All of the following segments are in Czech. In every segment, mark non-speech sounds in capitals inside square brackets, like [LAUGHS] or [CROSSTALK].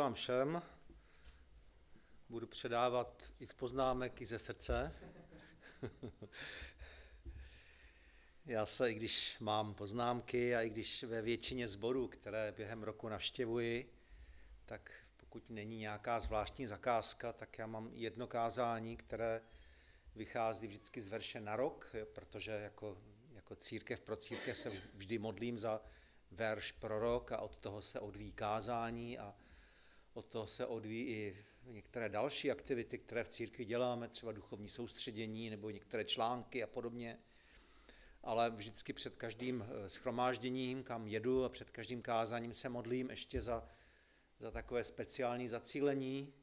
vám všem. Budu předávat i z poznámek, i ze srdce. [LAUGHS] Já se, i když mám poznámky a i když ve většině sborů, které během roku navštěvuji, tak pokud není nějaká zvláštní zakázka, tak já mám jedno kázání, které vychází vždycky z verše na rok, protože jako, jako církev pro církev se vždy modlím za verš pro rok a od toho se odvíjí kázání a od toho se odvíjí i některé další aktivity, které v církvi děláme, třeba duchovní soustředění nebo některé články a podobně. Ale vždycky před každým eh, schromážděním, kam jedu a před každým kázáním se modlím ještě za, za takové speciální zacílení,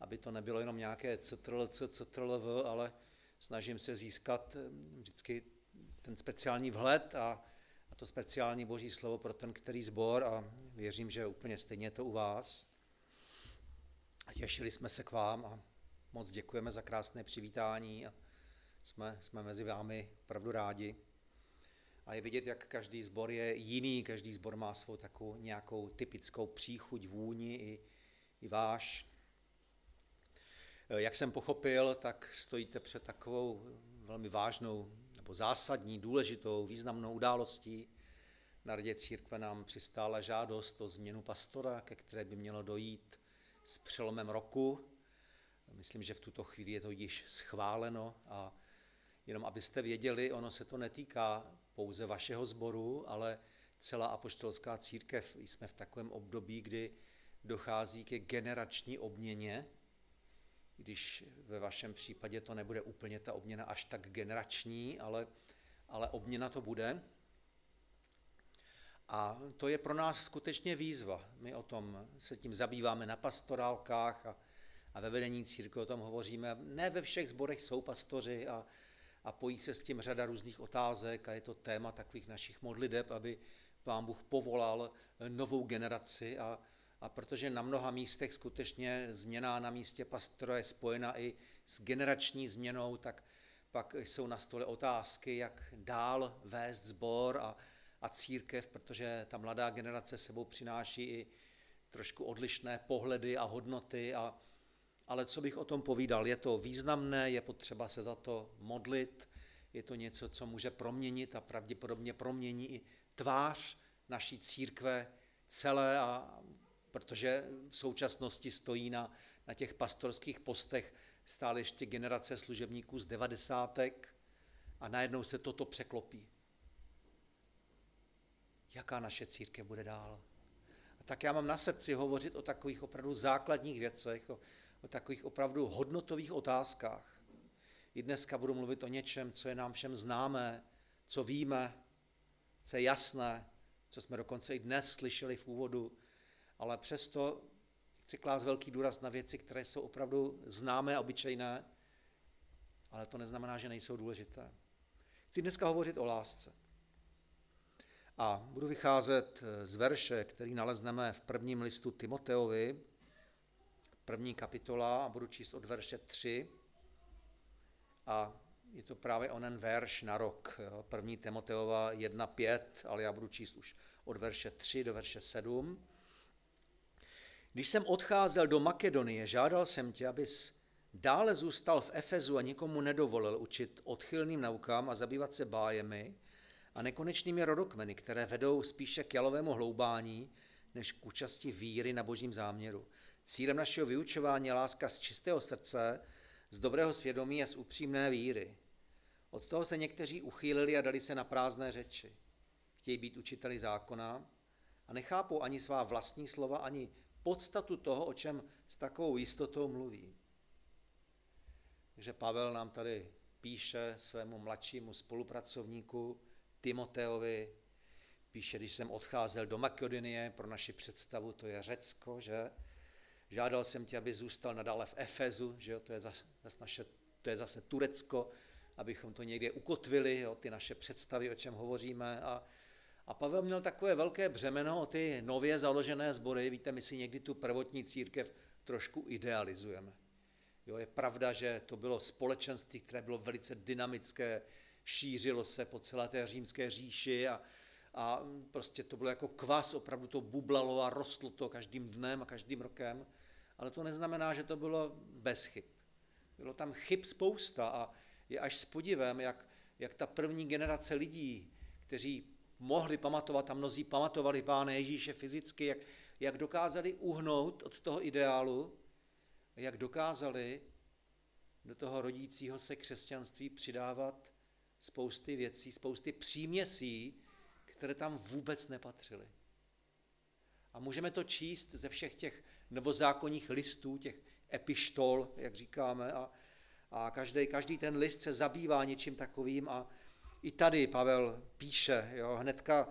aby to nebylo jenom nějaké CTRLC, CTRLV, ale snažím se získat eh, vždycky ten speciální vhled a, a to speciální boží slovo pro ten který zbor a věřím, že úplně stejně to u vás. Těšili jsme se k vám a moc děkujeme za krásné přivítání a jsme, jsme mezi vámi opravdu rádi. A je vidět, jak každý sbor je jiný, každý sbor má svou takovou nějakou typickou příchuť, vůni i, i váš. Jak jsem pochopil, tak stojíte před takovou velmi vážnou nebo zásadní, důležitou, významnou událostí. Na radě církve nám přistála žádost o změnu pastora, ke které by mělo dojít s přelomem roku. Myslím, že v tuto chvíli je to již schváleno a jenom abyste věděli, ono se to netýká pouze vašeho sboru, ale celá apoštolská církev. Jsme v takovém období, kdy dochází ke generační obměně, když ve vašem případě to nebude úplně ta obměna až tak generační, ale, ale obměna to bude. A to je pro nás skutečně výzva. My o tom se tím zabýváme na pastorálkách a, a ve vedení církve o tom hovoříme. Ne ve všech zborech jsou pastoři a, a pojí se s tím řada různých otázek a je to téma takových našich modlideb, aby pán Bůh povolal novou generaci a, a protože na mnoha místech skutečně změna na místě pastora je spojena i s generační změnou, tak pak jsou na stole otázky, jak dál vést sbor a, a církev, protože ta mladá generace sebou přináší i trošku odlišné pohledy a hodnoty. A, ale co bych o tom povídal, je to významné, je potřeba se za to modlit, je to něco, co může proměnit a pravděpodobně promění i tvář naší církve celé, a, protože v současnosti stojí na, na těch pastorských postech stále ještě generace služebníků z devadesátek a najednou se toto překlopí jaká naše církev bude dál. A tak já mám na srdci hovořit o takových opravdu základních věcech, o, o takových opravdu hodnotových otázkách. I dneska budu mluvit o něčem, co je nám všem známé, co víme, co je jasné, co jsme dokonce i dnes slyšeli v úvodu, ale přesto chci klást velký důraz na věci, které jsou opravdu známé obyčejné, ale to neznamená, že nejsou důležité. Chci dneska hovořit o lásce. A budu vycházet eh, z verše, který nalezneme v prvním listu Timoteovi, první kapitola, a budu číst od verše 3. A je to právě onen verš na rok, první Timoteova 1.5, ale já budu číst už od verše 3 do verše 7. Když jsem odcházel do Makedonie, žádal jsem tě, abys dále zůstal v Efezu a nikomu nedovolil učit odchylným naukám a zabývat se bájemi, a nekonečnými rodokmeny, které vedou spíše k jalovému hloubání, než k účasti víry na božím záměru. Cílem našeho vyučování je láska z čistého srdce, z dobrého svědomí a z upřímné víry. Od toho se někteří uchýlili a dali se na prázdné řeči. Chtějí být učiteli zákona a nechápou ani svá vlastní slova, ani podstatu toho, o čem s takovou jistotou mluví. Takže Pavel nám tady píše svému mladšímu spolupracovníku, Timoteovi, píše, když jsem odcházel do Makedonie, pro naši představu to je Řecko, že? Žádal jsem tě, aby zůstal nadále v Efezu, že jo? To, je zase, naše, to je zase Turecko, abychom to někde ukotvili, jo? ty naše představy, o čem hovoříme. A, a Pavel měl takové velké břemeno o ty nově založené sbory. Víte, my si někdy tu prvotní církev trošku idealizujeme. Jo, je pravda, že to bylo společenství, které bylo velice dynamické, šířilo se po celé té římské říši a, a prostě to bylo jako kvas, opravdu to bublalo a rostlo to každým dnem a každým rokem, ale to neznamená, že to bylo bez chyb. Bylo tam chyb spousta a je až s podivem, jak, jak ta první generace lidí, kteří mohli pamatovat a mnozí pamatovali Pána Ježíše fyzicky, jak, jak dokázali uhnout od toho ideálu, jak dokázali do toho rodícího se křesťanství přidávat spousty věcí, spousty příměsí, které tam vůbec nepatřily. A můžeme to číst ze všech těch novozákonních listů, těch epištol, jak říkáme, a, a každý, každý ten list se zabývá něčím takovým a i tady Pavel píše, jo, hnedka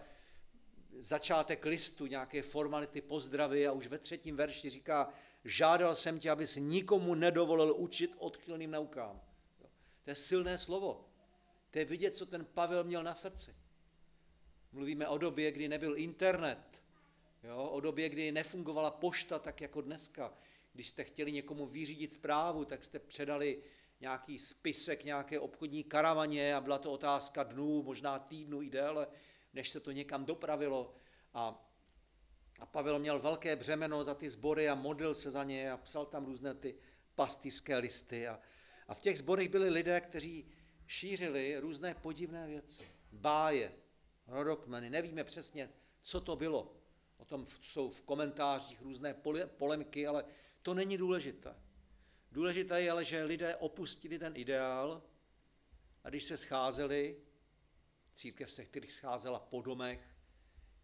začátek listu, nějaké formality, pozdravy a už ve třetím verši říká, žádal jsem tě, abys nikomu nedovolil učit odchylným naukám. Jo. To je silné slovo. To je vidět, co ten Pavel měl na srdci. Mluvíme o době, kdy nebyl internet, jo, o době, kdy nefungovala pošta tak jako dneska. Když jste chtěli někomu vyřídit zprávu, tak jste předali nějaký spisek nějaké obchodní karavaně a byla to otázka dnů, možná týdnu i déle, než se to někam dopravilo. A, a Pavel měl velké břemeno za ty sbory a modlil se za ně a psal tam různé ty pastýřské listy. A, a v těch zborech byli lidé, kteří šířili různé podivné věci. Báje, rodokmeny, nevíme přesně, co to bylo. O tom jsou v komentářích různé polemky, ale to není důležité. Důležité je ale, že lidé opustili ten ideál a když se scházeli, církev se kterých scházela po domech,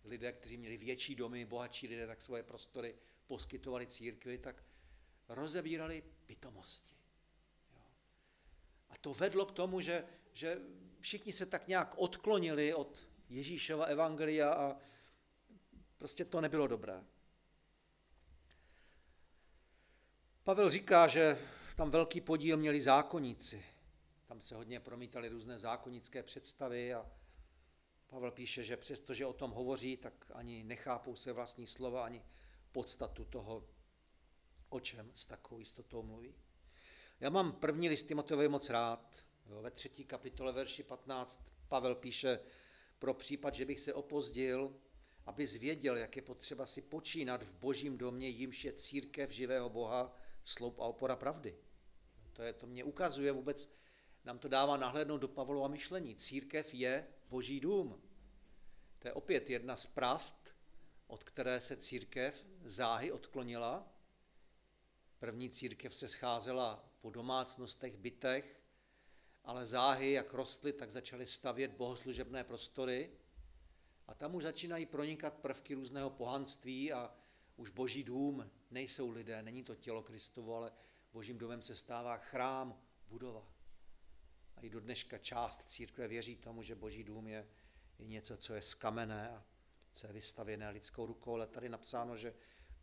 lidé, kteří měli větší domy, bohatší lidé, tak svoje prostory poskytovali církvi, tak rozebírali pitomosti. To vedlo k tomu, že, že všichni se tak nějak odklonili od Ježíšova evangelia a prostě to nebylo dobré. Pavel říká, že tam velký podíl měli zákonníci. Tam se hodně promítaly různé zákonické představy a Pavel píše, že přestože o tom hovoří, tak ani nechápou se vlastní slova, ani podstatu toho, o čem s takovou jistotou mluví. Já mám první list Timoteovi moc rád. Jo, ve třetí kapitole verši 15 Pavel píše, pro případ, že bych se opozdil, aby zvěděl, jak je potřeba si počínat v božím domě, jimž je církev živého Boha, sloup a opora pravdy. To, je, to mě ukazuje vůbec, nám to dává nahlédnout do Pavlova myšlení. Církev je boží dům. To je opět jedna z pravd, od které se církev záhy odklonila. První církev se scházela po domácnostech, bytech, ale záhy, jak rostly, tak začaly stavět bohoslužebné prostory a tam už začínají pronikat prvky různého pohanství a už boží dům nejsou lidé, není to tělo Kristovo, ale božím domem se stává chrám, budova. A i do dneška část církve věří tomu, že boží dům je, je něco, co je z kamene a co je vystavěné lidskou rukou, ale tady napsáno, že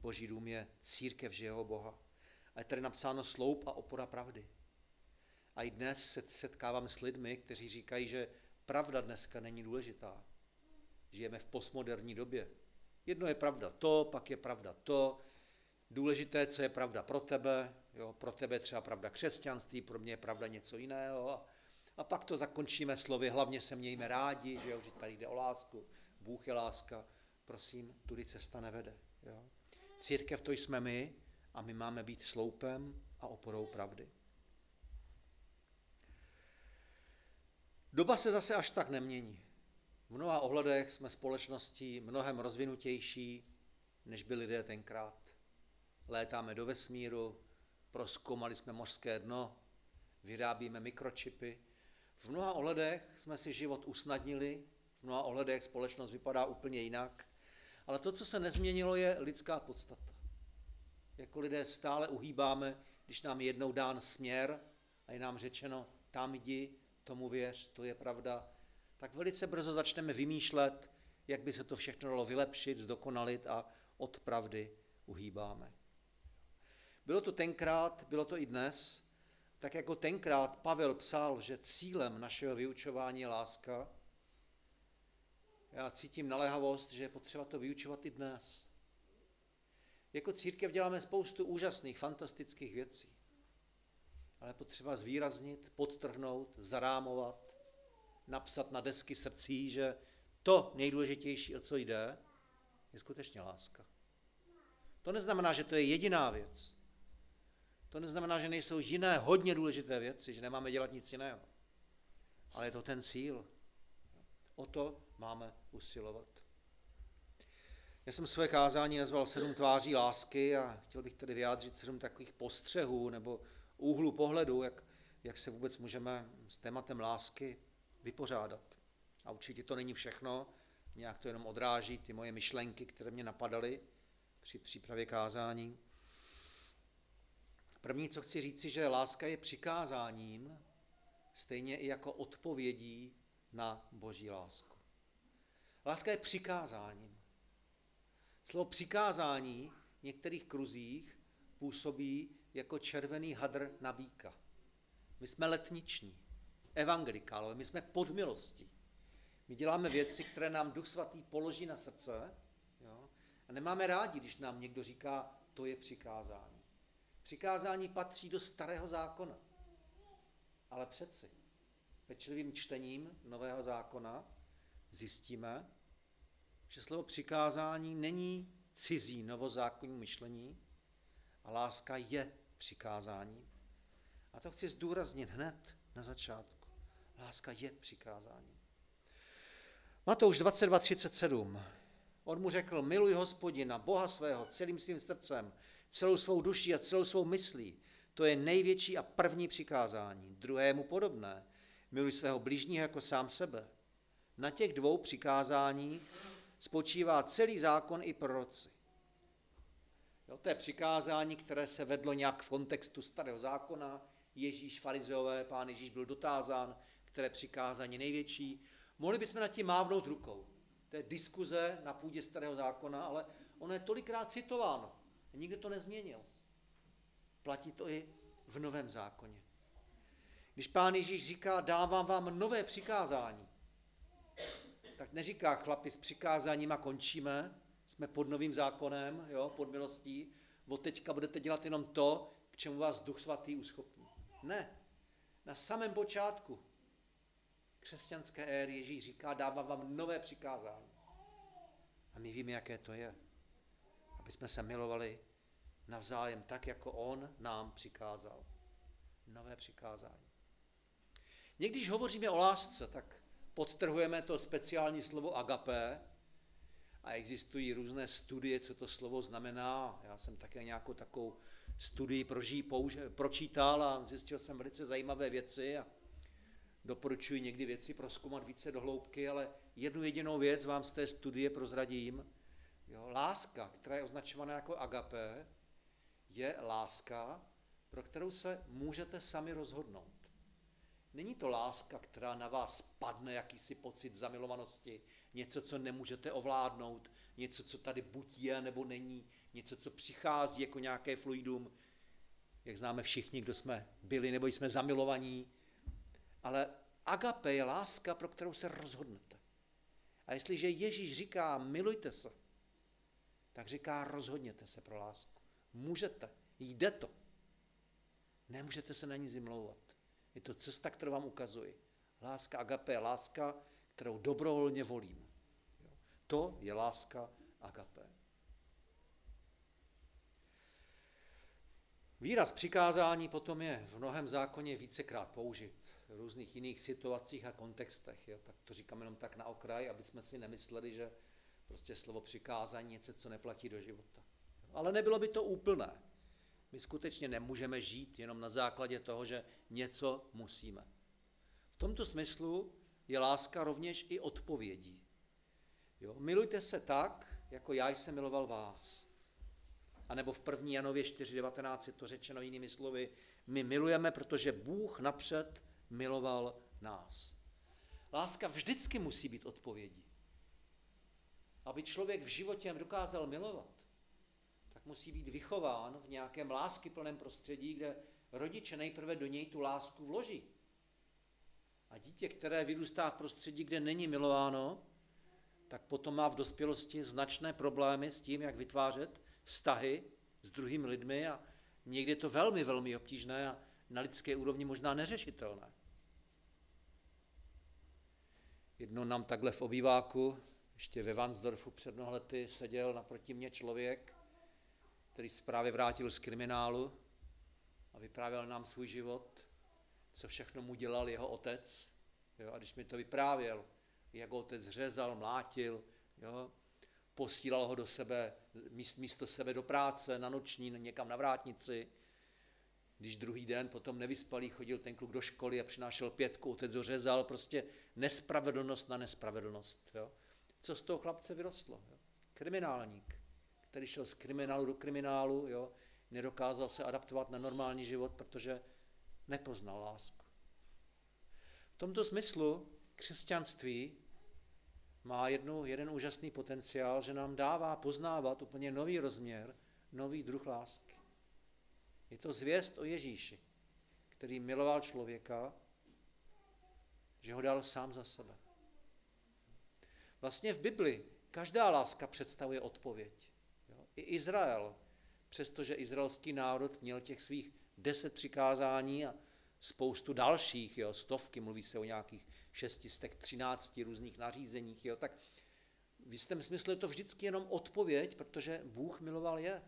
boží dům je církev živého Boha. A je tady napsáno sloup a opora pravdy. A i dnes se setkávám s lidmi, kteří říkají, že pravda dneska není důležitá. Žijeme v postmoderní době. Jedno je pravda to, pak je pravda to. Důležité, co je pravda pro tebe. Jo, pro tebe třeba pravda křesťanství, pro mě je pravda něco jiného. A, a pak to zakončíme slovy, hlavně se mějme rádi, že, jo, že tady jde o lásku. Bůh je láska. Prosím, tudy cesta nevede. Jo. Církev to jsme my a my máme být sloupem a oporou pravdy. Doba se zase až tak nemění. V mnoha ohledech jsme společností mnohem rozvinutější, než byli lidé tenkrát. Létáme do vesmíru, proskoumali jsme mořské dno, vyrábíme mikročipy. V mnoha ohledech jsme si život usnadnili, v mnoha ohledech společnost vypadá úplně jinak, ale to, co se nezměnilo, je lidská podstata. Jako lidé stále uhýbáme, když nám jednou dán směr a je nám řečeno, tam jdi, tomu věř, to je pravda, tak velice brzo začneme vymýšlet, jak by se to všechno dalo vylepšit, zdokonalit a od pravdy uhýbáme. Bylo to tenkrát, bylo to i dnes, tak jako tenkrát Pavel psal, že cílem našeho vyučování je láska, já cítím naléhavost, že je potřeba to vyučovat i dnes. Jako církev děláme spoustu úžasných, fantastických věcí ale potřeba zvýraznit, podtrhnout, zarámovat, napsat na desky srdcí, že to nejdůležitější, o co jde, je skutečně láska. To neznamená, že to je jediná věc. To neznamená, že nejsou jiné hodně důležité věci, že nemáme dělat nic jiného. Ale je to ten cíl. O to máme usilovat. Já jsem své kázání nazval sedm tváří lásky a chtěl bych tedy vyjádřit sedm takových postřehů nebo úhlu pohledu, jak, jak se vůbec můžeme s tématem lásky vypořádat. A určitě to není všechno, nějak to jenom odráží ty moje myšlenky, které mě napadaly při přípravě kázání. První, co chci říci, že láska je přikázáním, stejně i jako odpovědí na boží lásku. Láska je přikázáním. Slovo přikázání v některých kruzích působí jako červený hadr na býka. My jsme letniční, evangelikálové, my jsme pod milostí. My děláme věci, které nám Duch Svatý položí na srdce jo? a nemáme rádi, když nám někdo říká, to je přikázání. Přikázání patří do starého zákona. Ale přeci pečlivým čtením nového zákona zjistíme, že slovo přikázání není cizí novozákonní myšlení a láska je přikázání. A to chci zdůraznit hned na začátku. Láska je přikázání. Matouš 22.37. On mu řekl, miluj hospodina, Boha svého, celým svým srdcem, celou svou duší a celou svou myslí. To je největší a první přikázání. Druhému podobné. Miluj svého blížního jako sám sebe. Na těch dvou přikázání spočívá celý zákon i proroci. Jo, to je přikázání, které se vedlo nějak v kontextu starého zákona. Ježíš, farizeové, pán Ježíš byl dotázán, které přikázání největší. Mohli bychom nad tím mávnout rukou. To je diskuze na půdě starého zákona, ale ono je tolikrát citováno. Nikdo to nezměnil. Platí to i v novém zákoně. Když pán Ježíš říká, dávám vám nové přikázání, tak neříká chlapi s přikázáním a končíme, jsme pod novým zákonem, jo, pod milostí, od teďka budete dělat jenom to, k čemu vás Duch Svatý uschopní. Ne. Na samém počátku křesťanské éry Ježíš říká, dávám vám nové přikázání. A my víme, jaké to je. Aby jsme se milovali navzájem tak, jako On nám přikázal. Nové přikázání. Někdy, když hovoříme o lásce, tak podtrhujeme to speciální slovo agapé a existují různé studie, co to slovo znamená. Já jsem také nějakou takovou studii proží, použ, pročítal a zjistil jsem velice zajímavé věci a doporučuji někdy věci proskoumat více do hloubky, ale jednu jedinou věc vám z té studie prozradím. Jo, láska, která je označovaná jako agapé, je láska, pro kterou se můžete sami rozhodnout. Není to láska, která na vás padne, jakýsi pocit zamilovanosti, něco, co nemůžete ovládnout, něco, co tady buď je, nebo není, něco, co přichází jako nějaké fluidum, jak známe všichni, kdo jsme byli nebo jsme zamilovaní. Ale agape je láska, pro kterou se rozhodnete. A jestliže Ježíš říká, milujte se, tak říká, rozhodněte se pro lásku. Můžete, jde to. Nemůžete se na ní vymlouvat. Je to cesta, kterou vám ukazuji. Láska agape láska, kterou dobrovolně volím. To je láska agape. Výraz přikázání potom je v mnohem zákoně vícekrát použit v různých jiných situacích a kontextech. Jo? Tak to říkám jenom tak na okraj, aby jsme si nemysleli, že prostě slovo přikázání je něco, co neplatí do života. Ale nebylo by to úplné. My skutečně nemůžeme žít jenom na základě toho, že něco musíme. V tomto smyslu je láska rovněž i odpovědí. Jo? Milujte se tak, jako já jsem miloval vás. A nebo v 1. Janově 4.19 je to řečeno jinými slovy, my milujeme, protože Bůh napřed miloval nás. Láska vždycky musí být odpovědí. Aby člověk v životě dokázal milovat, musí být vychován v nějakém láskyplném prostředí, kde rodiče nejprve do něj tu lásku vloží. A dítě, které vyrůstá v prostředí, kde není milováno, tak potom má v dospělosti značné problémy s tím, jak vytvářet vztahy s druhými lidmi a někdy je to velmi, velmi obtížné a na lidské úrovni možná neřešitelné. Jednou nám takhle v obýváku, ještě ve Vansdorfu před mnoha lety, seděl naproti mě člověk, který se právě vrátil z kriminálu a vyprávěl nám svůj život, co všechno mu dělal jeho otec. Jo? A když mi to vyprávěl, jak ho otec řezal, mlátil, jo? posílal ho do sebe, místo sebe do práce, na noční, někam na vrátnici, když druhý den potom nevyspalý chodil ten kluk do školy a přinášel pětku, otec ho řezal, prostě nespravedlnost na nespravedlnost. Jo? Co z toho chlapce vyrostlo? Jo? Kriminálník, který šel z kriminálu do kriminálu, jo? nedokázal se adaptovat na normální život, protože nepoznal lásku. V tomto smyslu křesťanství má jednu, jeden úžasný potenciál, že nám dává poznávat úplně nový rozměr, nový druh lásky. Je to zvěst o Ježíši, který miloval člověka, že ho dal sám za sebe. Vlastně v Bibli každá láska představuje odpověď. I Izrael, přestože izraelský národ měl těch svých deset přikázání a spoustu dalších, jo, stovky, mluví se o nějakých šestistek, třinácti různých nařízeních, jo, tak v jistém smyslu je to vždycky jenom odpověď, protože Bůh miloval je.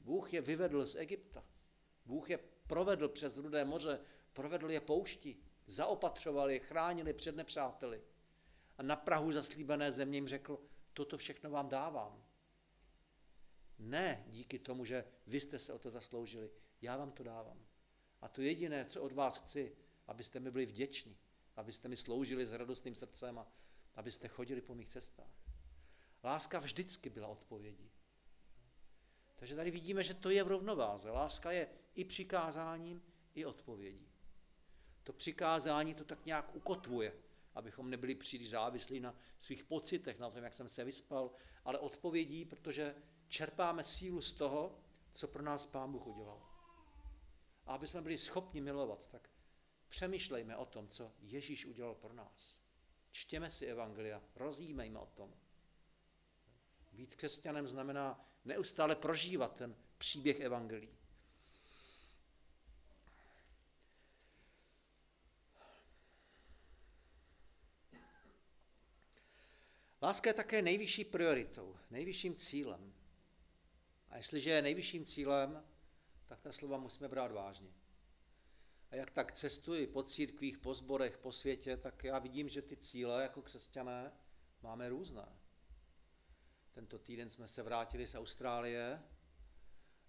Bůh je vyvedl z Egypta. Bůh je provedl přes Rudé moře, provedl je poušti, zaopatřoval je, chránil je před nepřáteli. A na Prahu zaslíbené země jim řekl, toto všechno vám dávám. Ne díky tomu, že vy jste se o to zasloužili, já vám to dávám. A to jediné, co od vás chci, abyste mi byli vděční, abyste mi sloužili s radostným srdcem a abyste chodili po mých cestách. Láska vždycky byla odpovědí. Takže tady vidíme, že to je v rovnováze. Láska je i přikázáním, i odpovědí. To přikázání to tak nějak ukotvuje, abychom nebyli příliš závislí na svých pocitech, na tom, jak jsem se vyspal, ale odpovědí, protože čerpáme sílu z toho, co pro nás Pán Bůh udělal. A aby jsme byli schopni milovat, tak přemýšlejme o tom, co Ježíš udělal pro nás. Čtěme si Evangelia, rozjímejme o tom. Být křesťanem znamená neustále prožívat ten příběh Evangelií. Láska je také nejvyšší prioritou, nejvyšším cílem. A jestliže je nejvyšším cílem, tak ta slova musíme brát vážně. A jak tak cestuji po církvích, po zborech, po světě, tak já vidím, že ty cíle jako křesťané máme různé. Tento týden jsme se vrátili z Austrálie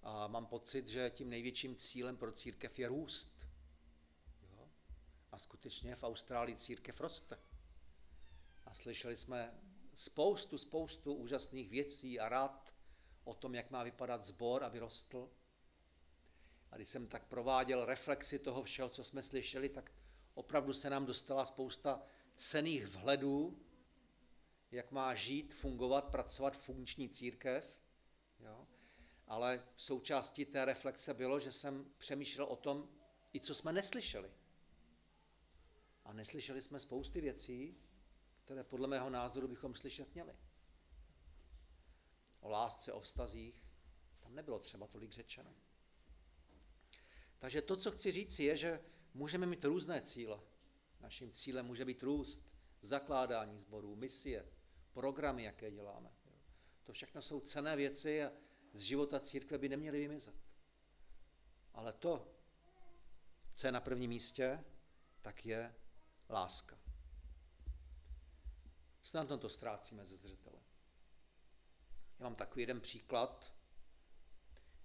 a mám pocit, že tím největším cílem pro církev je růst. Jo? A skutečně v Austrálii církev roste. A slyšeli jsme spoustu, spoustu úžasných věcí a rád o tom, jak má vypadat sbor, aby rostl. A když jsem tak prováděl reflexi toho všeho, co jsme slyšeli, tak opravdu se nám dostala spousta cených vhledů, jak má žít, fungovat, pracovat funkční církev. Jo? Ale součástí té reflexe bylo, že jsem přemýšlel o tom, i co jsme neslyšeli. A neslyšeli jsme spousty věcí, které podle mého názoru bychom slyšet měli. O lásce, o vztazích, tam nebylo třeba tolik řečeno. Takže to, co chci říct, je, že můžeme mít různé cíle. Naším cílem může být růst, zakládání sborů, misie, programy, jaké děláme. To všechno jsou cené věci a z života církve by neměly vymizet. Ale to, co je na prvním místě, tak je láska. Snad to ztrácíme ze zřetele. Já mám takový jeden příklad.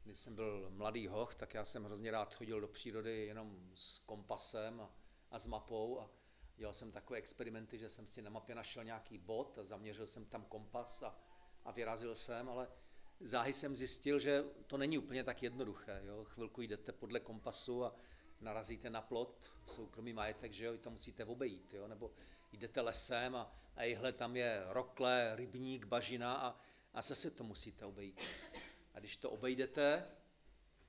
Když jsem byl mladý hoch, tak já jsem hrozně rád chodil do přírody jenom s kompasem a, a s mapou a dělal jsem takové experimenty, že jsem si na mapě našel nějaký bod a zaměřil jsem tam kompas a, a vyrazil jsem, ale záhy jsem zjistil, že to není úplně tak jednoduché. Jo? Chvilku jdete podle kompasu a narazíte na plot, soukromý majetek, že jo, to musíte obejít, jo? nebo jdete lesem a, a tam je rokle, rybník, bažina a, a zase to musíte obejít. A když to obejdete,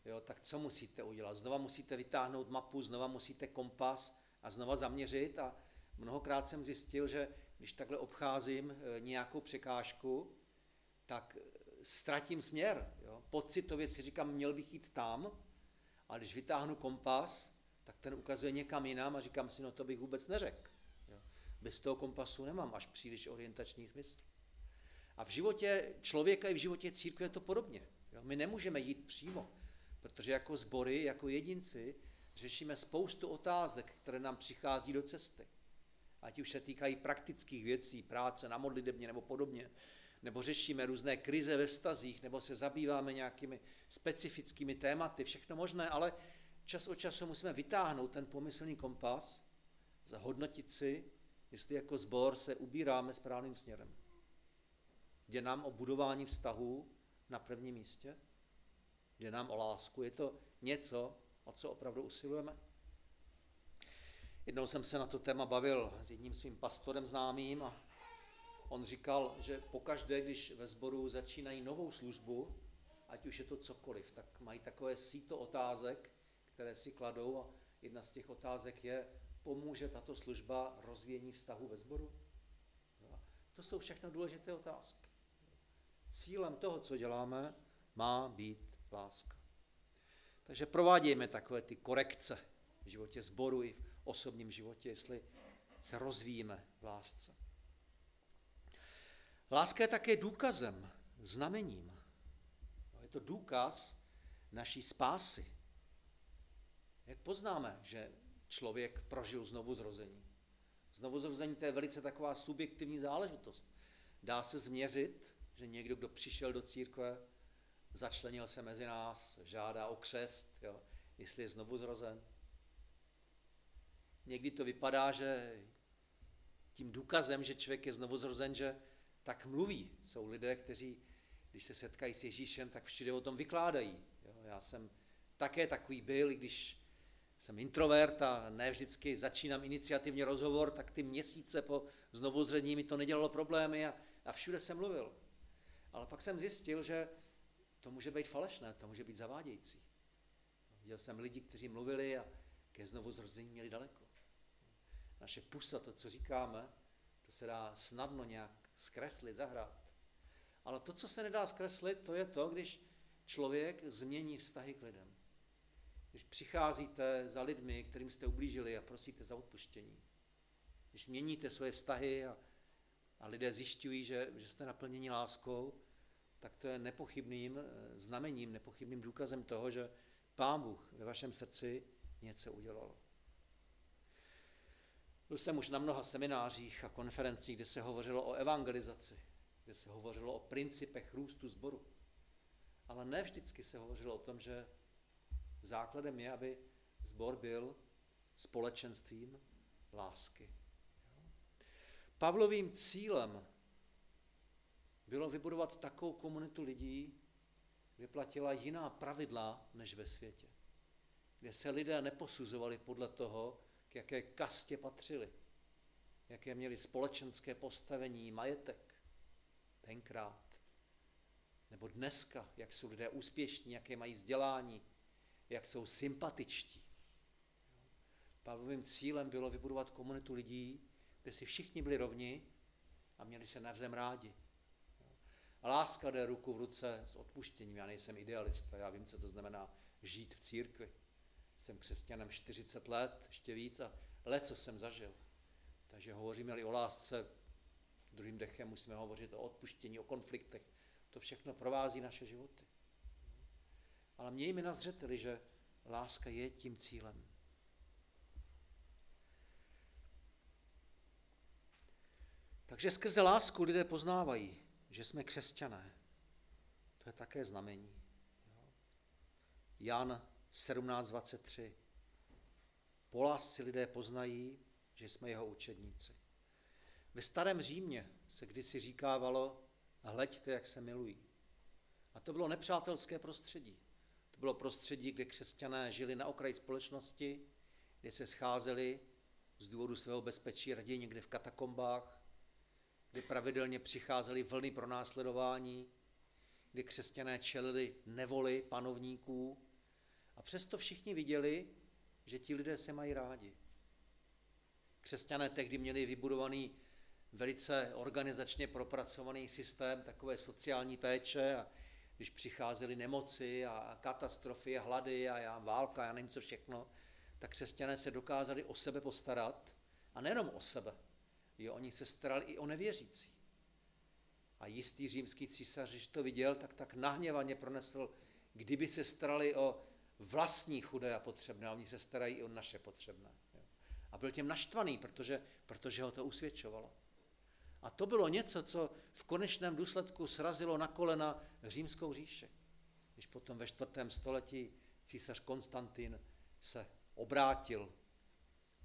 jo, tak co musíte udělat? Znova musíte vytáhnout mapu, znova musíte kompas a znova zaměřit a mnohokrát jsem zjistil, že když takhle obcházím e, nějakou překážku, tak e, ztratím směr. Jo. Pocitově si říkám, měl bych jít tam, a když vytáhnu kompas, tak ten ukazuje někam jinam a říkám si, no to bych vůbec neřekl. Bez toho kompasu nemám až příliš orientační smysl. A v životě člověka i v životě církve je to podobně. My nemůžeme jít přímo, protože jako sbory, jako jedinci řešíme spoustu otázek, které nám přichází do cesty. Ať už se týkají praktických věcí, práce na modlitebně nebo podobně, nebo řešíme různé krize ve vztazích, nebo se zabýváme nějakými specifickými tématy, všechno možné, ale čas od času musíme vytáhnout ten pomyslný kompas, zahodnotit si, jestli jako sbor se ubíráme správným směrem. Jde nám o budování vztahů na prvním místě? Jde nám o lásku? Je to něco, o co opravdu usilujeme? Jednou jsem se na to téma bavil s jedním svým pastorem známým a on říkal, že pokaždé, když ve sboru začínají novou službu, ať už je to cokoliv, tak mají takové síto otázek, které si kladou a jedna z těch otázek je, pomůže tato služba rozvíjení vztahu ve sboru? To jsou všechno důležité otázky. Cílem toho, co děláme, má být láska. Takže provádějme takové ty korekce v životě sboru i v osobním životě, jestli se rozvíjíme v lásce. Láska je také důkazem, znamením. Je to důkaz naší spásy. Jak poznáme, že člověk prožil znovu zrození? Znovu zrození to je velice taková subjektivní záležitost. Dá se změřit, že někdo, kdo přišel do církve, začlenil se mezi nás, žádá o křest, jo, jestli je znovu zrozen. Někdy to vypadá, že tím důkazem, že člověk je znovu zrozen, že tak mluví. Jsou lidé, kteří, když se setkají s Ježíšem, tak všude o tom vykládají. Jo, já jsem také takový byl, i když jsem introvert a ne vždycky začínám iniciativně rozhovor, tak ty měsíce po znovuzřední mi to nedělalo problémy a, a všude jsem mluvil. Ale pak jsem zjistil, že to může být falešné, to může být zavádějící. Viděl jsem lidi, kteří mluvili a ke znovuzrození měli daleko. Naše pusa, to, co říkáme, to se dá snadno nějak zkreslit, zahrát. Ale to, co se nedá zkreslit, to je to, když člověk změní vztahy k lidem. Když přicházíte za lidmi, kterým jste ublížili a prosíte za odpuštění. Když měníte své vztahy a, a lidé zjišťují, že, že jste naplněni láskou, tak to je nepochybným eh, znamením, nepochybným důkazem toho, že Pán Bůh ve vašem srdci něco udělal. Byl jsem už na mnoha seminářích a konferencích, kde se hovořilo o evangelizaci, kde se hovořilo o principech růstu sboru. Ale ne vždycky se hovořilo o tom, že základem je, aby sbor byl společenstvím lásky. Pavlovým cílem bylo vybudovat takovou komunitu lidí, kde platila jiná pravidla než ve světě. Kde se lidé neposuzovali podle toho, k jaké kastě patřili, jaké měli společenské postavení, majetek tenkrát. Nebo dneska, jak jsou lidé úspěšní, jaké mají vzdělání, jak jsou sympatičtí. Pavlovým cílem bylo vybudovat komunitu lidí, kde si všichni byli rovni a měli se navzem rádi. A láska jde ruku v ruce s odpuštěním. Já nejsem idealista, já vím, co to znamená žít v církvi. Jsem křesťanem 40 let, ještě víc a let, co jsem zažil. Takže hovoříme-li o lásce, druhým dechem musíme hovořit o odpuštění, o konfliktech. To všechno provází naše životy. Ale mějme na zřeteli, že láska je tím cílem. Takže skrze lásku lidé poznávají, že jsme křesťané. To je také znamení. Jan 17.23. Po lásce lidé poznají, že jsme jeho učedníci. Ve starém Římě se kdysi říkávalo, hleďte, jak se milují. A to bylo nepřátelské prostředí. To bylo prostředí, kde křesťané žili na okraji společnosti, kde se scházeli z důvodu svého bezpečí raději někde v katakombách, kdy pravidelně přicházely vlny pro následování, kdy křesťané čelili nevoli panovníků a přesto všichni viděli, že ti lidé se mají rádi. Křesťané tehdy měli vybudovaný velice organizačně propracovaný systém takové sociální péče a když přicházely nemoci a katastrofy a hlady a já, válka, já nevím co všechno, tak křesťané se dokázali o sebe postarat a nejenom o sebe, Jo, oni se starali i o nevěřící. A jistý římský císař, když to viděl, tak tak nahněvaně pronesl, kdyby se starali o vlastní chudé a potřebné, a oni se starají i o naše potřebné. Jo. A byl těm naštvaný, protože, protože ho to usvědčovalo. A to bylo něco, co v konečném důsledku srazilo na kolena římskou říši. Když potom ve čtvrtém století císař Konstantin se obrátil,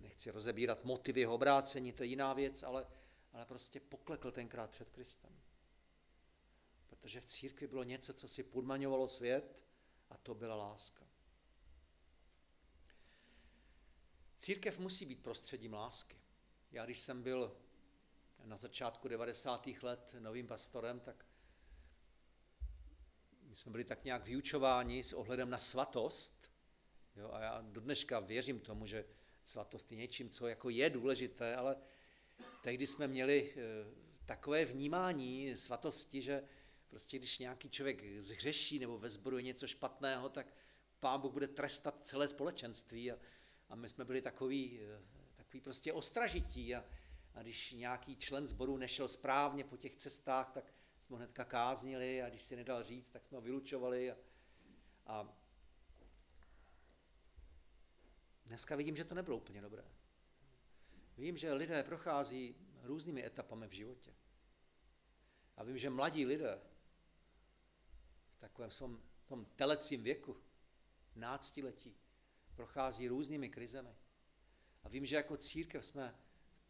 nechci rozebírat motivy jeho obrácení, to je jiná věc, ale, ale prostě poklekl tenkrát před Kristem. Protože v církvi bylo něco, co si podmaňovalo svět a to byla láska. Církev musí být prostředím lásky. Já když jsem byl na začátku 90. let novým pastorem, tak my jsme byli tak nějak vyučováni s ohledem na svatost. Jo, a já do dneška věřím tomu, že svatost je něčím, co jako je důležité, ale tehdy jsme měli eh, takové vnímání svatosti, že prostě když nějaký člověk zhřeší nebo ve sboru je něco špatného, tak pán Bůh bude trestat celé společenství a, a my jsme byli takový, eh, takový prostě ostražití a, a když nějaký člen sboru nešel správně po těch cestách, tak jsme ho hnedka káznili a když si nedal říct, tak jsme ho vylučovali. A, a dneska vidím, že to nebylo úplně dobré. Vím, že lidé prochází různými etapami v životě. A vím, že mladí lidé v takovém svém tom telecím věku, náctiletí, prochází různými krizemi. A vím, že jako církev jsme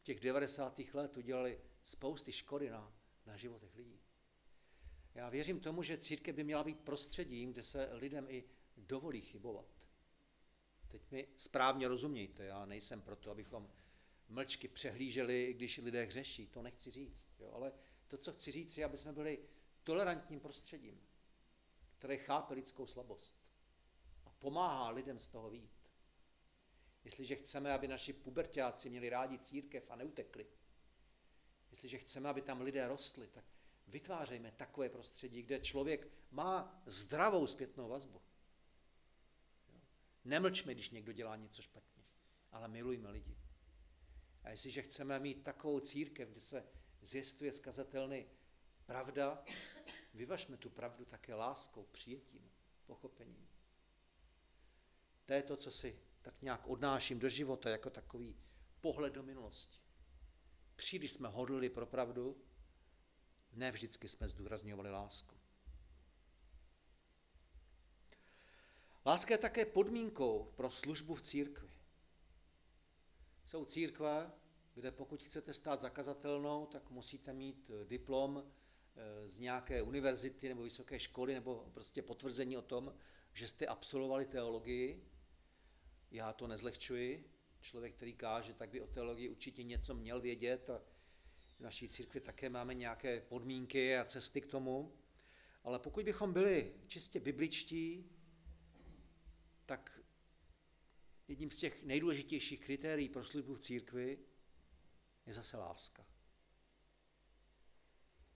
v těch 90. let udělali spousty škody na, na životech lidí. Já věřím tomu, že církev by měla být prostředím, kde se lidem i dovolí chybovat. Teď mi správně rozumějte, já nejsem proto, abychom mlčky přehlíželi, když lidé hřeší, to nechci říct. Jo? Ale to, co chci říct, je, aby jsme byli tolerantním prostředím, které chápe lidskou slabost a pomáhá lidem z toho vít. Jestliže chceme, aby naši pubertáci měli rádi církev a neutekli, jestliže chceme, aby tam lidé rostli, tak vytvářejme takové prostředí, kde člověk má zdravou zpětnou vazbu. Nemlčme, když někdo dělá něco špatně, ale milujme lidi. A jestliže chceme mít takovou církev, kde se zjistuje skazatelný pravda, vyvažme tu pravdu také láskou, přijetím, pochopením. To je to, co si tak nějak odnáším do života jako takový pohled do minulosti. Příliš jsme hodlili pro pravdu, ne vždycky jsme zdůrazňovali lásku. Láska je také podmínkou pro službu v církvi. Jsou církve, kde pokud chcete stát zakazatelnou, tak musíte mít eh, diplom eh, z nějaké univerzity nebo vysoké školy nebo prostě potvrzení o tom, že jste absolvovali teologii. Já to nezlehčuji. Člověk, který káže, tak by o teologii určitě něco měl vědět a v naší církvi také máme nějaké podmínky a cesty k tomu. Ale pokud bychom byli čistě bibličtí, tak jedním z těch nejdůležitějších kritérií pro službu v církvi je zase láska.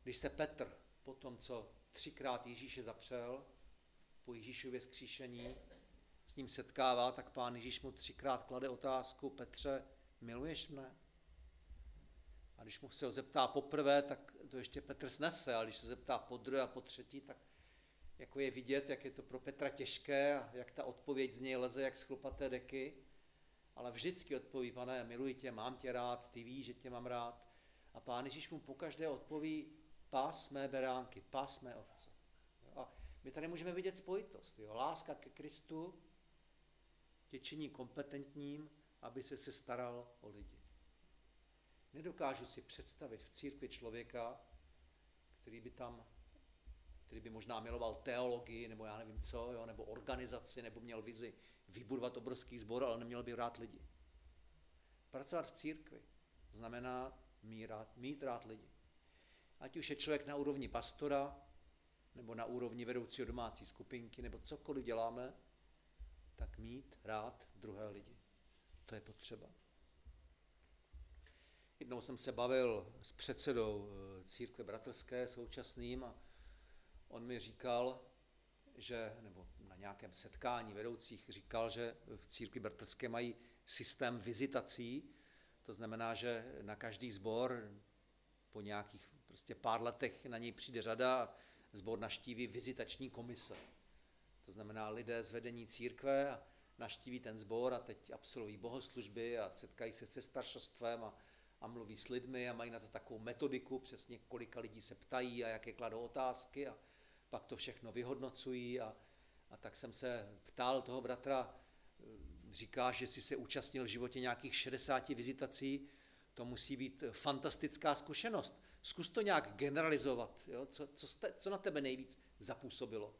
Když se Petr po tom, co třikrát Ježíše zapřel, po Ježíšově skříšení, s ním setkává, tak pán Ježíš mu třikrát klade otázku, Petře, miluješ mne? A když mu se ho zeptá poprvé, tak to ještě Petr snese, ale když se zeptá po druhé a po třetí, tak jako je vidět, jak je to pro Petra těžké a jak ta odpověď z něj leze jak z chlupaté deky. Ale vždycky odpoví, pane, miluji tě, mám tě rád, ty víš, že tě mám rád. A pán Ježíš mu pokaždé odpoví, pás mé beránky, pás mé ovce. A my tady můžeme vidět spojitost. Jo? Láska ke Kristu tě činí kompetentním, aby se se staral o lidi. Nedokážu si představit v církvi člověka, který by tam, který by možná miloval teologii, nebo já nevím co, jo, nebo organizaci, nebo měl vizi vybudovat obrovský sbor, ale neměl by rád lidi. Pracovat v církvi znamená mít rád, mít rád lidi. Ať už je člověk na úrovni pastora, nebo na úrovni vedoucího domácí skupinky, nebo cokoliv děláme, tak mít rád druhé lidi. To je potřeba. Jednou jsem se bavil s předsedou eh, církve bratrské současným a on mi říkal, že, nebo na nějakém setkání vedoucích říkal, že v církvi bratrské mají systém vizitací, To znamená, že na každý sbor po nějakých prostě pár letech na něj přijde řada a sbor naštíví vizitační komise. To znamená lidé z vedení církve a naštíví ten sbor a teď absolvují bohoslužby a setkají se se staršostvem a, a mluví s lidmi a mají na to takovou metodiku, přesně kolika lidí se ptají a jaké kladou otázky a pak to všechno vyhodnocují a, a tak jsem se ptal toho bratra, říká, že si se účastnil v životě nějakých 60 vizitací, to musí být fantastická zkušenost. Zkus to nějak generalizovat, jo? Co, co, jste, co na tebe nejvíc zapůsobilo.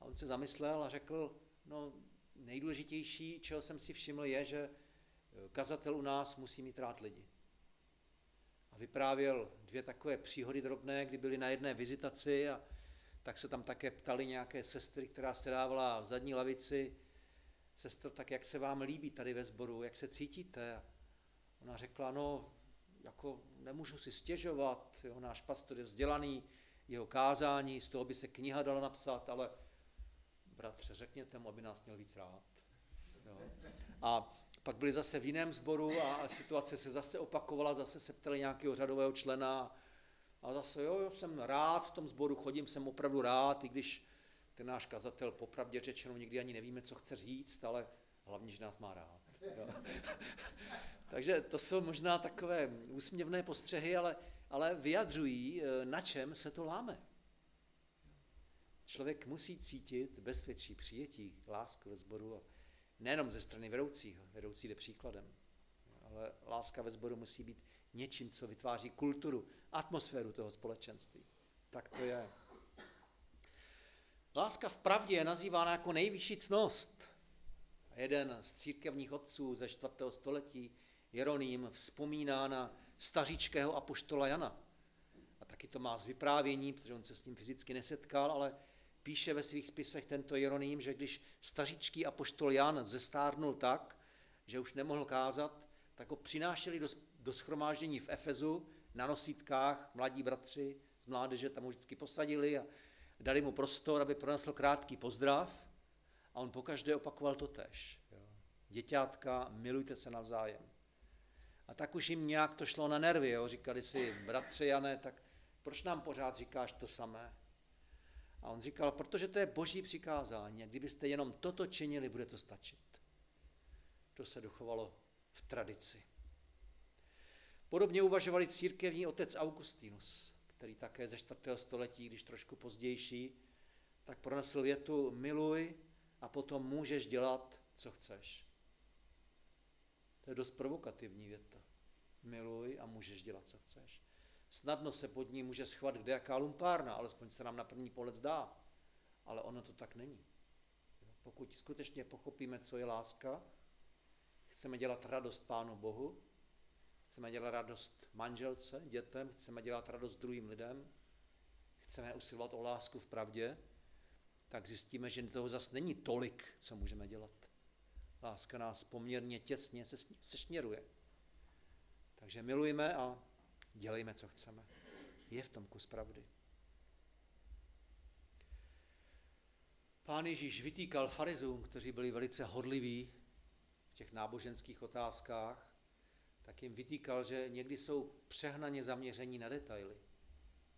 A on se zamyslel a řekl, no nejdůležitější, čeho jsem si všiml, je, že kazatel u nás musí mít rád lidi. A vyprávěl dvě takové příhody drobné, kdy byli na jedné vizitaci a tak se tam také ptali nějaké sestry, která se dávala v zadní lavici, sestro, tak jak se vám líbí tady ve sboru, jak se cítíte? Ona řekla, no, jako nemůžu si stěžovat, jo, náš pastor je vzdělaný, jeho kázání, z toho by se kniha dala napsat, ale bratře, řekněte mu, aby nás měl víc rád. Jo. A pak byli zase v jiném sboru a situace se zase opakovala, zase se ptali nějakého řadového člena a zase, jo, jsem rád v tom sboru, chodím, jsem opravdu rád, i když ten náš kazatel popravdě řečeno nikdy ani nevíme, co chce říct, ale hlavně, že nás má rád. Jo. [LAUGHS] Takže to jsou možná takové úsměvné postřehy, ale, ale vyjadřují, eh, na čem se to láme. Člověk musí cítit bezpečí, přijetí, lásku ve sboru, a nejenom ze strany vedoucího, vedoucí jde příkladem, ale láska ve sboru musí být něčím, co vytváří kulturu, atmosféru toho společenství. Tak to je. Láska v pravdě je nazývána jako nejvyšší cnost. Jeden z církevních otců ze 4. století, Jeroným, vzpomíná na staříčkého apoštola Jana. A taky to má z vyprávění, protože on se s ním fyzicky nesetkal, ale píše ve svých spisech tento Jeroným, že když staříčký apoštol Jan zestárnul tak, že už nemohl kázat, tak ho přinášeli do, do schromáždění v Efezu na nosítkách, mladí bratři z mládeže tam ho vždycky posadili a dali mu prostor, aby pronesl krátký pozdrav a on pokaždé opakoval to tež. Děťátka, milujte se navzájem. A tak už jim nějak to šlo na nervy, jo. říkali si, bratře Jané, tak proč nám pořád říkáš to samé? A on říkal, protože to je boží přikázání a kdybyste jenom toto činili, bude to stačit. To se dochovalo v tradici. Podobně uvažovali církevní otec Augustinus který také ze 4. století, když trošku pozdější, tak pronesl větu miluj a potom můžeš dělat, co chceš. To je dost provokativní věta. Miluj a můžeš dělat, co chceš. Snadno se pod ní může schovat kde jaká lumpárna, alespoň se nám na první pohled zdá. Ale ono to tak není. Pokud skutečně pochopíme, co je láska, chceme dělat radost Pánu Bohu, chceme dělat radost manželce, dětem, chceme dělat radost druhým lidem, chceme usilovat o lásku v pravdě, tak zjistíme, že toho zase není tolik, co můžeme dělat. Láska nás poměrně těsně se, sešněruje. Takže milujme a dělejme, co chceme. Je v tom kus pravdy. Pán Ježíš vytýkal farizům, kteří byli velice hodliví v těch náboženských otázkách, tak jim vytýkal, že někdy jsou přehnaně zaměření na detaily.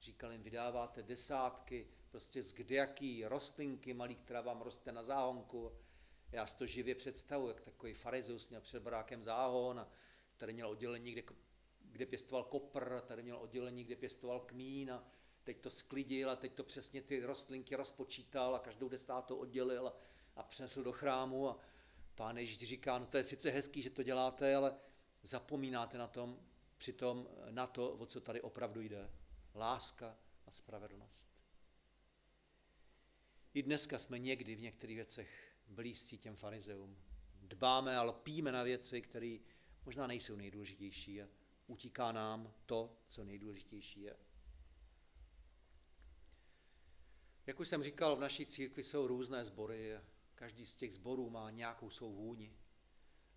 Říkal jim, vydáváte desátky, prostě z kdejaký rostlinky malý, která vám roste na záhonku. Já si to živě představuji, jak takový farizeus měl před barákem záhon a tady měl oddělení, kde, kde pěstoval kopr, tady měl oddělení, kde pěstoval kmín a teď to sklidil a teď to přesně ty rostlinky rozpočítal a každou desátou oddělil a, a přinesl do chrámu a pán Ježíš říká, no to je sice hezký, že to děláte, ale zapomínáte na tom, přitom na to, o co tady opravdu jde. Láska a spravedlnost. I dneska jsme někdy v některých věcech blízcí těm farizeům. Dbáme a lpíme na věci, které možná nejsou nejdůležitější a utíká nám to, co nejdůležitější je. Jak už jsem říkal, v naší církvi jsou různé sbory. Každý z těch sborů má nějakou svou vůni.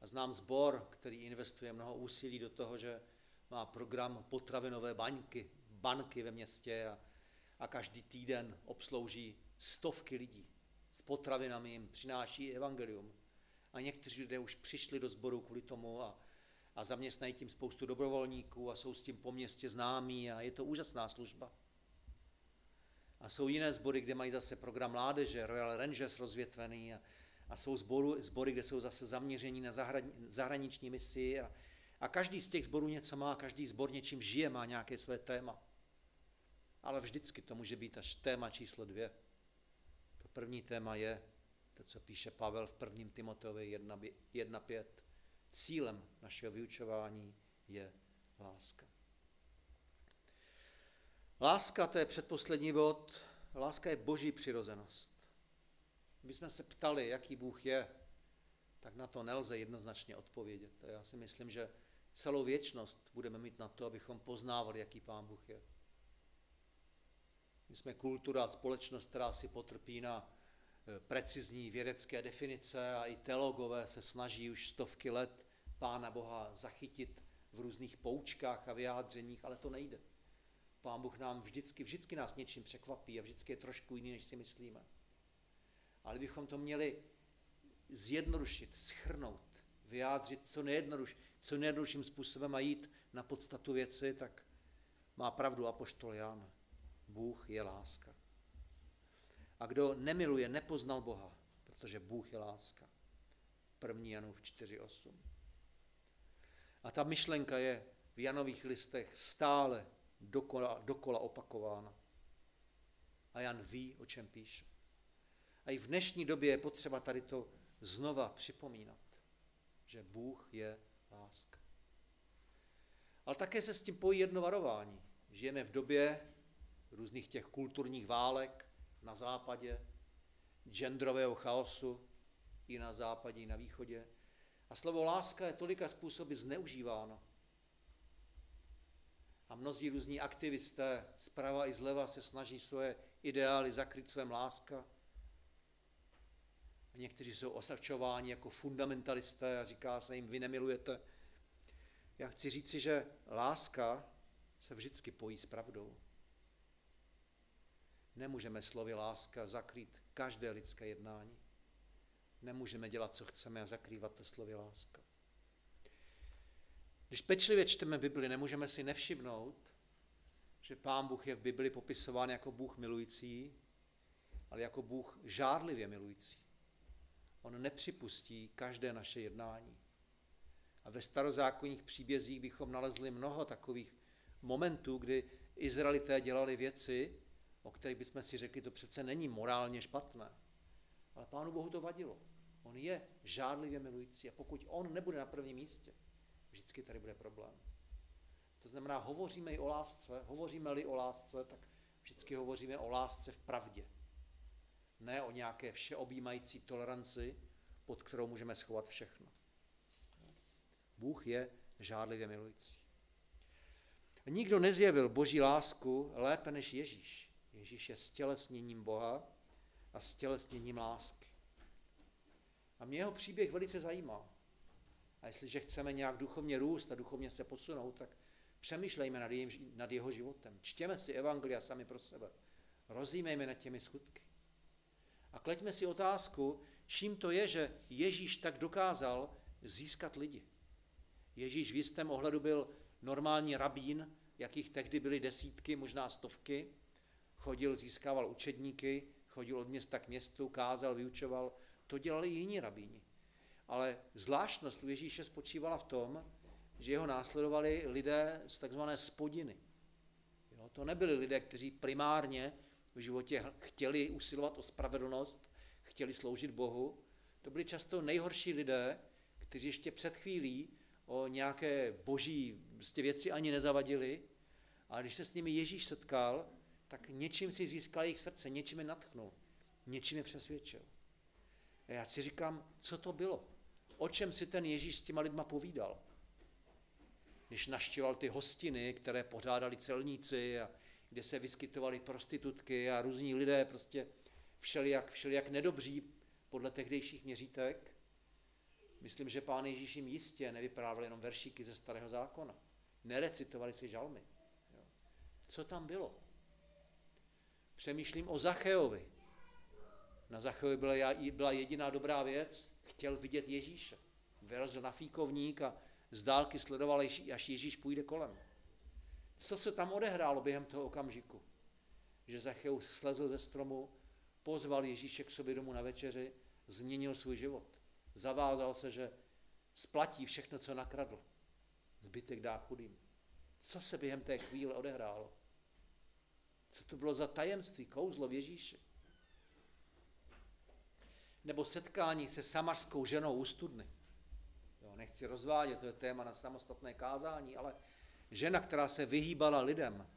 A znám sbor, který investuje mnoho úsilí do toho, že má program potravinové baňky, banky ve městě a, a každý týden obslouží stovky lidí. S potravinami jim přináší evangelium. A někteří lidé už přišli do sboru kvůli tomu a, a zaměstnají tím spoustu dobrovolníků a jsou s tím po městě známí a je to úžasná služba. A jsou jiné sbory, kde mají zase program mládeže, Royal Rangers rozvětvený a, a jsou sboru, sbory, kde jsou zase zaměření na zahraniční misi a, a každý z těch sborů něco má, každý sbor něčím žije, má nějaké své téma. Ale vždycky to může být až téma číslo dvě. To první téma je to, co píše Pavel v 1. Timoteovi 1.5. Cílem našeho vyučování je láska. Láska, to je předposlední bod, láska je boží přirozenost. Jsme se ptali, jaký Bůh je, tak na to nelze jednoznačně odpovědět. Já si myslím, že celou věčnost budeme mít na to, abychom poznávali, jaký Pán Bůh je. My jsme kultura, společnost, která si potrpí na eh, precizní vědecké definice a i teologové se snaží už stovky let Pána Boha zachytit v různých poučkách a vyjádřeních, ale to nejde. Pán Bůh nám vždycky, vždycky nás něčím překvapí a vždycky je trošku jiný, než si myslíme. Ale bychom to měli zjednodušit, schrnout, vyjádřit co, nejjednoduš, co nejjednodušším způsobem a jít na podstatu věci, tak má pravdu apoštol Jan. Bůh je láska. A kdo nemiluje, nepoznal Boha, protože Bůh je láska. 1. Janův 4.8. A ta myšlenka je v Janových listech stále dokola, dokola opakována. A Jan ví, o čem píše. A i v dnešní době je potřeba tady to znova připomínat, že Bůh je láska. Ale také se s tím pojí jedno varování. Žijeme v době různých těch kulturních válek na západě, genderového chaosu i na západě, i na východě. A slovo láska je tolika způsoby zneužíváno. A mnozí různí aktivisté zprava i zleva se snaží svoje ideály zakryt svém láska. Někteří jsou osavčováni jako fundamentalisté a říká se jim, vy nemilujete. Já chci říci, že láska se vždycky pojí s pravdou. Nemůžeme slovy láska zakrýt každé lidské jednání. Nemůžeme dělat, co chceme a zakrývat to slovy láska. Když pečlivě čteme Bibli, nemůžeme si nevšimnout, že Pán Bůh je v Bibli popisován jako Bůh milující, ale jako Bůh žádlivě milující. On nepřipustí každé naše jednání. A ve starozákonních příbězích bychom nalezli mnoho takových momentů, kdy Izraelité dělali věci, o kterých bychom si řekli, to přece není morálně špatné. Ale Pánu Bohu to vadilo. On je žádlivě milující a pokud on nebude na prvním místě, vždycky tady bude problém. To znamená, hovoříme i o lásce, hovoříme-li o lásce, tak vždycky hovoříme o lásce v pravdě. Ne o nějaké všeobjímající toleranci, pod kterou můžeme schovat všechno. Bůh je žádlivě milující. Nikdo nezjevil boží lásku lépe než Ježíš. Ježíš je stělesněním Boha a stělesněním lásky. A mě jeho příběh velice zajímá. A jestliže chceme nějak duchovně růst a duchovně se posunout, tak přemýšlejme nad, nad jeho životem. Čtěme si evangelia sami pro sebe. Rozjímejme nad těmi skutky. A kleďme si otázku, čím to je, že Ježíš tak dokázal získat lidi. Ježíš v jistém ohledu byl normální rabín, jakých tehdy byly desítky, možná stovky. Chodil, získával učedníky, chodil od města k městu, kázal, vyučoval. To dělali jiní rabíni. Ale zvláštnost u Ježíše spočívala v tom, že jeho následovali lidé z takzvané spodiny. Jo, to nebyli lidé, kteří primárně v životě chtěli usilovat o spravedlnost, chtěli sloužit Bohu. To byli často nejhorší lidé, kteří ještě před chvílí o nějaké boží prostě věci ani nezavadili, ale když se s nimi Ježíš setkal, tak něčím si získal jejich srdce, něčím je natchnul, něčím je přesvědčil. A já si říkám, co to bylo? O čem si ten Ježíš s těma lidma povídal? Když naštěval ty hostiny, které pořádali celníci a kde se vyskytovaly prostitutky a různí lidé prostě všelijak, všelijak nedobří podle tehdejších měřítek, myslím, že pán Ježíš jim jistě nevyprávěl jenom veršíky ze starého zákona. Nerecitovali si žalmy. Co tam bylo? Přemýšlím o Zacheovi, na Zachovi byla, byla jediná dobrá věc, chtěl vidět Ježíše. Vyrazil na fíkovník a z dálky sledoval, až Ježíš půjde kolem. Co se tam odehrálo během toho okamžiku? Že Zacheus slezl ze stromu, pozval Ježíše k sobě domů na večeři, změnil svůj život. Zavázal se, že splatí všechno, co nakradl. Zbytek dá chudým. Co se během té chvíle odehrálo? Co to bylo za tajemství, kouzlo v Ježíši? Nebo setkání se samařskou ženou u studny. Jo, nechci rozvádět, to je téma na samostatné kázání, ale žena, která se vyhýbala lidem,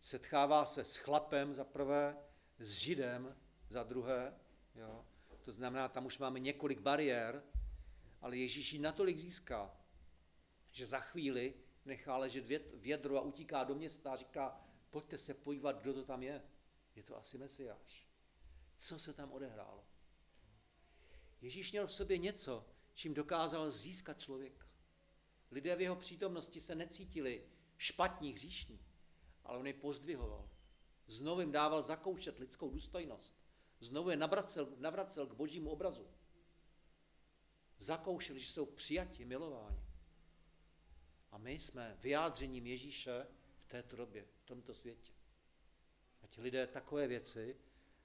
setkává se s chlapem za prvé, s židem za druhé, jo. to znamená, tam už máme několik bariér, ale Ježíš ji natolik získá, že za chvíli nechá ležet vědro a utíká do města a říká, pojďte se podívat, kdo to tam je. Je to asi Mesiáš. Co se tam odehrálo? Ježíš měl v sobě něco, čím dokázal získat člověka. Lidé v jeho přítomnosti se necítili špatní, hříšní, ale on je pozdvihoval. Znovu jim dával zakoušet lidskou důstojnost. Znovu je navracel, navracel k božímu obrazu. Zakoušeli, že jsou přijati, milováni. A my jsme vyjádřením Ježíše v této době, v tomto světě. Ať lidé takové věci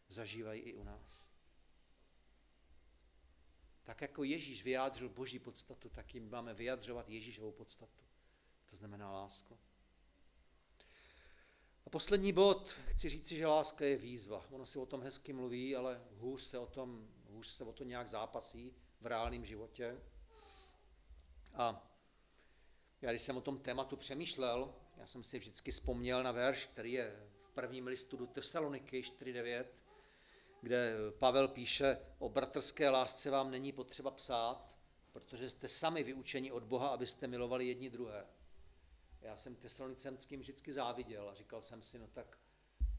zažívají i u nás. Tak jako Ježíš vyjádřil boží podstatu, tak jim máme vyjadřovat Ježíšovou podstatu. To znamená lásko. A poslední bod, chci říci, že láska je výzva. Ono si o tom hezky mluví, ale hůř se o tom, hůř se o to nějak zápasí v reálném životě. A já když jsem o tom tématu přemýšlel, já jsem si vždycky vzpomněl na verš, který je v prvním listu do Tesaloniky 4.9, kde Pavel píše, o bratrské lásce vám není potřeba psát, protože jste sami vyučeni od Boha, abyste milovali jedni druhé. Já jsem tesalonicemským vždycky záviděl a říkal jsem si, no tak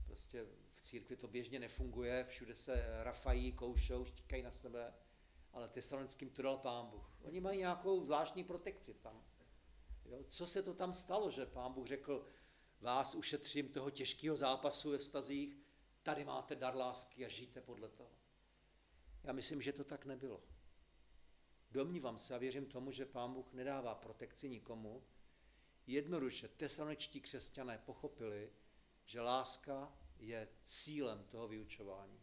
prostě v církvi to běžně nefunguje, všude se rafají, koušou, štíkají na sebe, ale tesalonickým to dal pán Bůh. Oni mají nějakou zvláštní protekci tam. Jo, co se to tam stalo, že pán Bůh řekl, vás ušetřím toho těžkého zápasu ve vztazích, tady máte dar lásky a žijte podle toho. Já myslím, že to tak nebylo. Domnívám se a věřím tomu, že pán Bůh nedává protekci nikomu. Jednoduše tesaloničtí křesťané pochopili, že láska je cílem toho vyučování.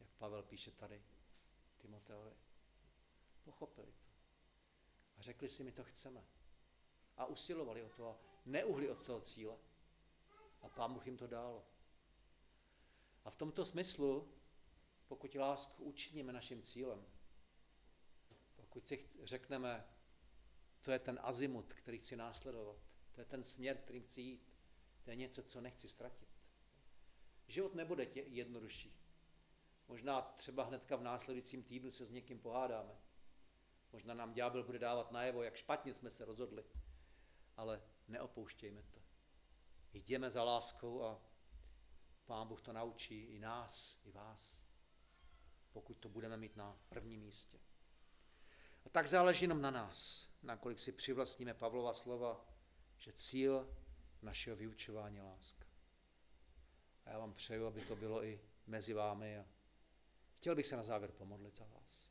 Jak Pavel píše tady Timoteovi. Pochopili to. A řekli si, my to chceme a usilovali o to a neuhli od toho cíle. A Pán Bůh jim to dal. A v tomto smyslu, pokud lásku učiníme naším cílem, pokud si řekneme, to je ten azimut, který chci následovat, to je ten směr, kterým chci jít, to je něco, co nechci ztratit. Život nebude tě jednodušší. Možná třeba hnedka v následujícím týdnu se s někým pohádáme. Možná nám ďábel bude dávat najevo, jak špatně jsme se rozhodli ale neopouštějme to. Jdeme za láskou a Pán Bůh to naučí i nás, i vás, pokud to budeme mít na prvním místě. A tak záleží jenom na nás, nakolik si přivlastníme Pavlova slova, že cíl našeho vyučování je láska. A já vám přeju, aby to bylo i mezi vámi chtěl bych se na závěr pomodlit za vás.